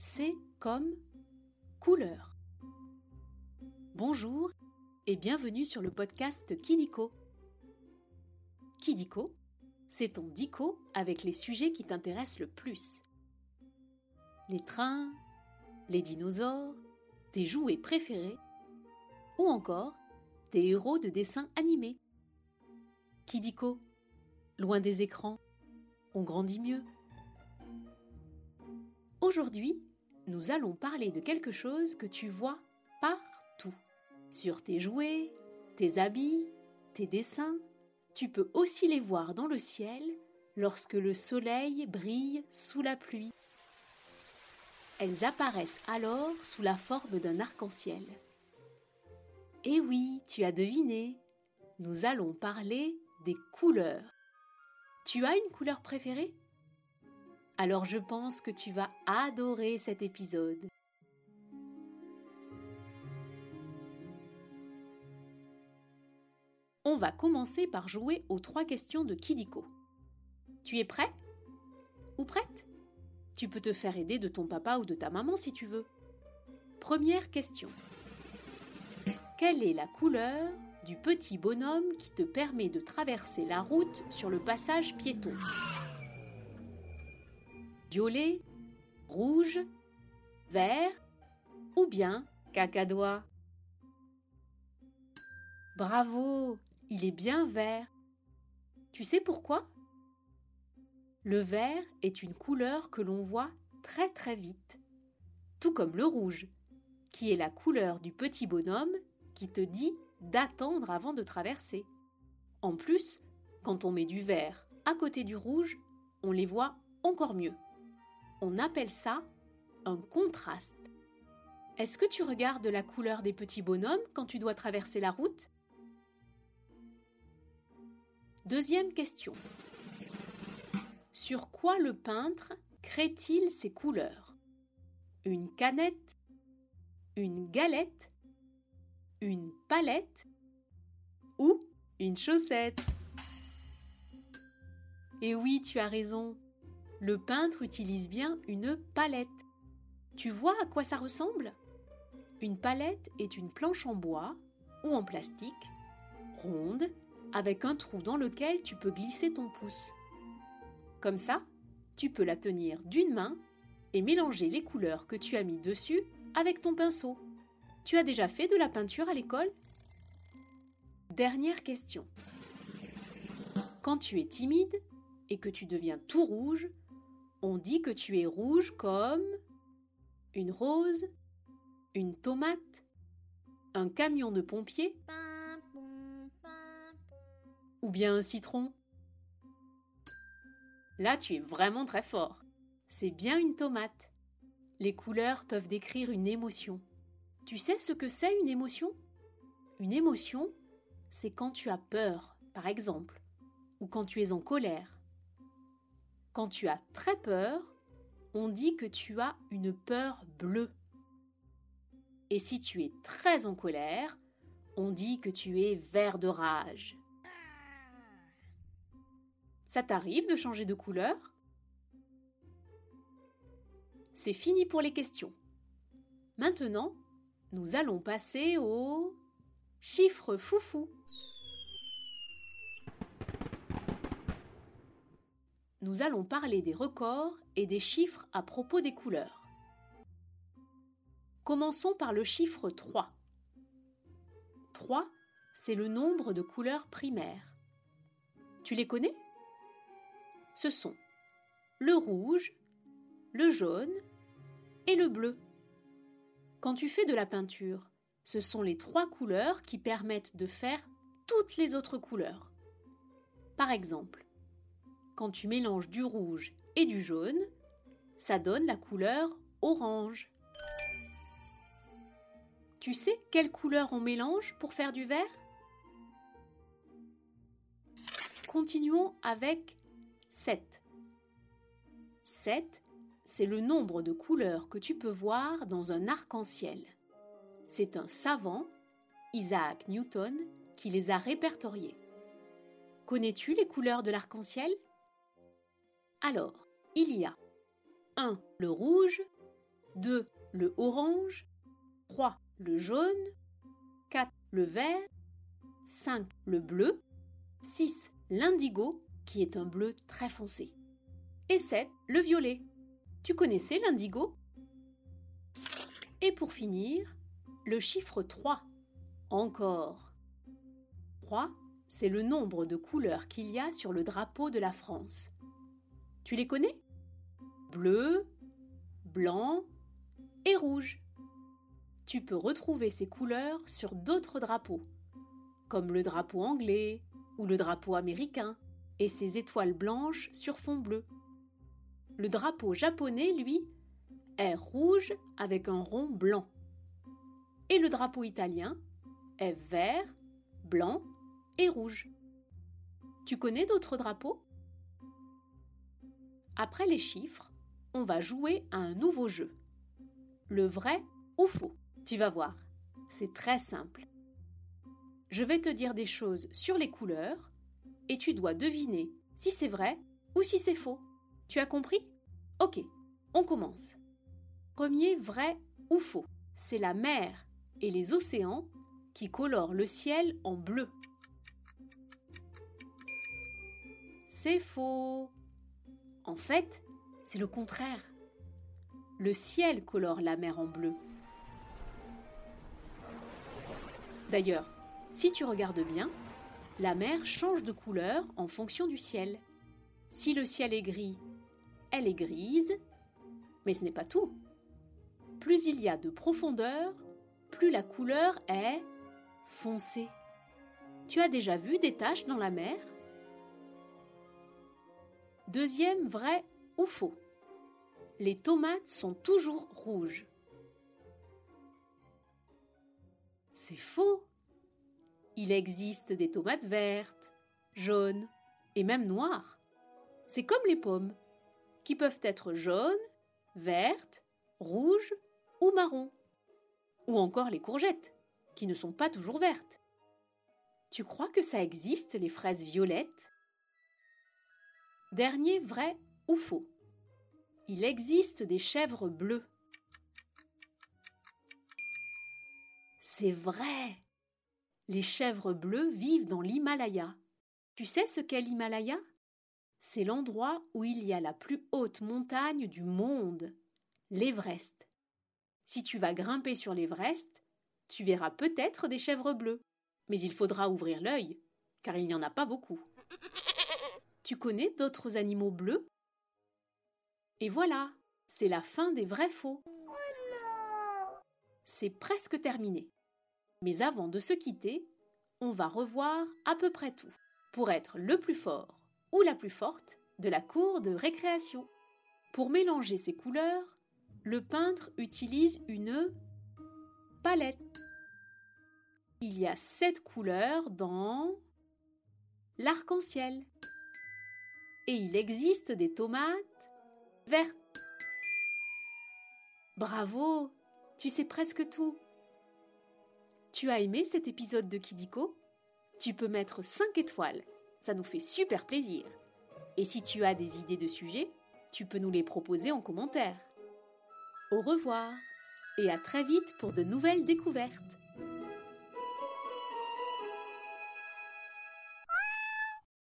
C comme couleur. Bonjour et bienvenue sur le podcast Kidiko. Kidiko, c'est ton dico avec les sujets qui t'intéressent le plus. Les trains, les dinosaures, tes jouets préférés ou encore tes héros de dessins animés. Kidiko, loin des écrans, on grandit mieux. Aujourd'hui, nous allons parler de quelque chose que tu vois partout. Sur tes jouets, tes habits, tes dessins, tu peux aussi les voir dans le ciel lorsque le soleil brille sous la pluie. Elles apparaissent alors sous la forme d'un arc-en-ciel. Eh oui, tu as deviné, nous allons parler des couleurs. Tu as une couleur préférée? Alors je pense que tu vas adorer cet épisode. On va commencer par jouer aux trois questions de Kidiko. Tu es prêt? Ou prête? Tu peux te faire aider de ton papa ou de ta maman si tu veux. Première question. Quelle est la couleur du petit bonhomme qui te permet de traverser la route sur le passage piéton? Violet, rouge, vert ou bien cacadois Bravo, il est bien vert. Tu sais pourquoi? Le vert est une couleur que l'on voit très très vite, tout comme le rouge, qui est la couleur du petit bonhomme qui te dit d'attendre avant de traverser. En plus, quand on met du vert à côté du rouge, on les voit encore mieux. On appelle ça un contraste. Est-ce que tu regardes la couleur des petits bonhommes quand tu dois traverser la route? Deuxième question. Sur quoi le peintre crée-t-il ses couleurs? Une canette? Une galette? Une palette? Ou une chaussette? Et oui, tu as raison. Le peintre utilise bien une palette. Tu vois à quoi ça ressemble? Une palette est une planche en bois ou en plastique, ronde avec un trou dans lequel tu peux glisser ton pouce. Comme ça, tu peux la tenir d'une main et mélanger les couleurs que tu as mis dessus avec ton pinceau. Tu as déjà fait de la peinture à l'école? Dernière question. Quand tu es timide et que tu deviens tout rouge, on dit que tu es rouge comme une rose, une tomate, un camion de pompiers ou bien un citron Là, tu es vraiment très fort. C'est bien une tomate. Les couleurs peuvent décrire une émotion. Tu sais ce que c'est une émotion? Une émotion, c'est quand tu as peur, par exemple, ou quand tu es en colère. Quand tu as très peur, on dit que tu as une peur bleue. Et si tu es très en colère, on dit que tu es vert de rage. Ça t'arrive de changer de couleur? C'est fini pour les questions. Maintenant, nous allons passer au chiffre foufou. Nous allons parler des records et des chiffres à propos des couleurs. Commençons par le chiffre 3. 3, c'est le nombre de couleurs primaires. Tu les connais? Ce sont le rouge, le jaune et le bleu. Quand tu fais de la peinture, ce sont les trois couleurs qui permettent de faire toutes les autres couleurs. Par exemple, quand tu mélanges du rouge et du jaune, ça donne la couleur orange. Tu sais quelle couleur on mélange pour faire du vert? Continuons avec 7. 7, c'est le nombre de couleurs que tu peux voir dans un arc-en-ciel. C'est un savant, Isaac Newton, qui les a répertoriées. Connais-tu les couleurs de l'arc-en-ciel? Alors, il y a 1. Le rouge, le orange, 3 le jaune, 4 le vert, 5 le bleu, 6 l'indigo, qui est un bleu très foncé, et 7 le violet. Tu connaissais l'indigo? Et pour finir, le chiffre 3. Encore. 3, c'est le nombre de couleurs qu'il y a sur le drapeau de la France. Tu les connais? Bleu, blanc et rouge. Tu peux retrouver ces couleurs sur d'autres drapeaux, comme le drapeau anglais ou le drapeau américain, et ses étoiles blanches sur fond bleu. Le drapeau japonais, lui, est rouge avec un rond blanc. Et le drapeau italien est vert, blanc et rouge. Tu connais d'autres drapeaux? Après les chiffres, on va jouer à un nouveau jeu. Le vrai ou faux Tu vas voir, c'est très simple. Je vais te dire des choses sur les couleurs et tu dois deviner si c'est vrai ou si c'est faux. Tu as compris? Ok, on commence. Premier vrai ou faux C'est la mer et les océans qui colorent le ciel en bleu. C'est faux. En fait, c'est le contraire. Le ciel colore la mer en bleu. D'ailleurs, si tu regardes bien, la mer change de couleur en fonction du ciel. Si le ciel est gris, elle est grise, mais ce n'est pas tout. Plus il y a de profondeur, plus la couleur est foncée. Tu as déjà vu des taches dans la mer? Deuxième vrai ou faux Les tomates sont toujours rouges. C'est faux. Il existe des tomates vertes, jaunes et même noires. C'est comme les pommes, qui peuvent être jaunes, vertes, rouges ou marron. Ou encore les courgettes, qui ne sont pas toujours vertes. Tu crois que ça existe, les fraises violettes? Dernier vrai ou faux Il existe des chèvres bleues. C'est vrai Les chèvres bleues vivent dans l'Himalaya. Tu sais ce qu'est l'Himalaya? C'est l'endroit où il y a la plus haute montagne du monde, l'Everest. Si tu vas grimper sur l'Everest, tu verras peut-être des chèvres bleues. Mais il faudra ouvrir l'œil, car il n'y en a pas beaucoup. Tu connais d'autres animaux bleus? Et voilà, c'est la fin des vrais faux. c'est presque terminé. Mais avant de se quitter, on va revoir à peu près tout pour être le plus fort ou la plus forte de la cour de récréation. Pour mélanger ces couleurs, le peintre utilise une palette. Il y a sept couleurs dans l'arc-en-ciel et il existe des tomates vertes. Bravo, tu sais presque tout. Tu as aimé cet épisode de Kidiko? Tu peux mettre 5 étoiles, ça nous fait super plaisir. Et si tu as des idées de sujets, tu peux nous les proposer en commentaire. Au revoir et à très vite pour de nouvelles découvertes.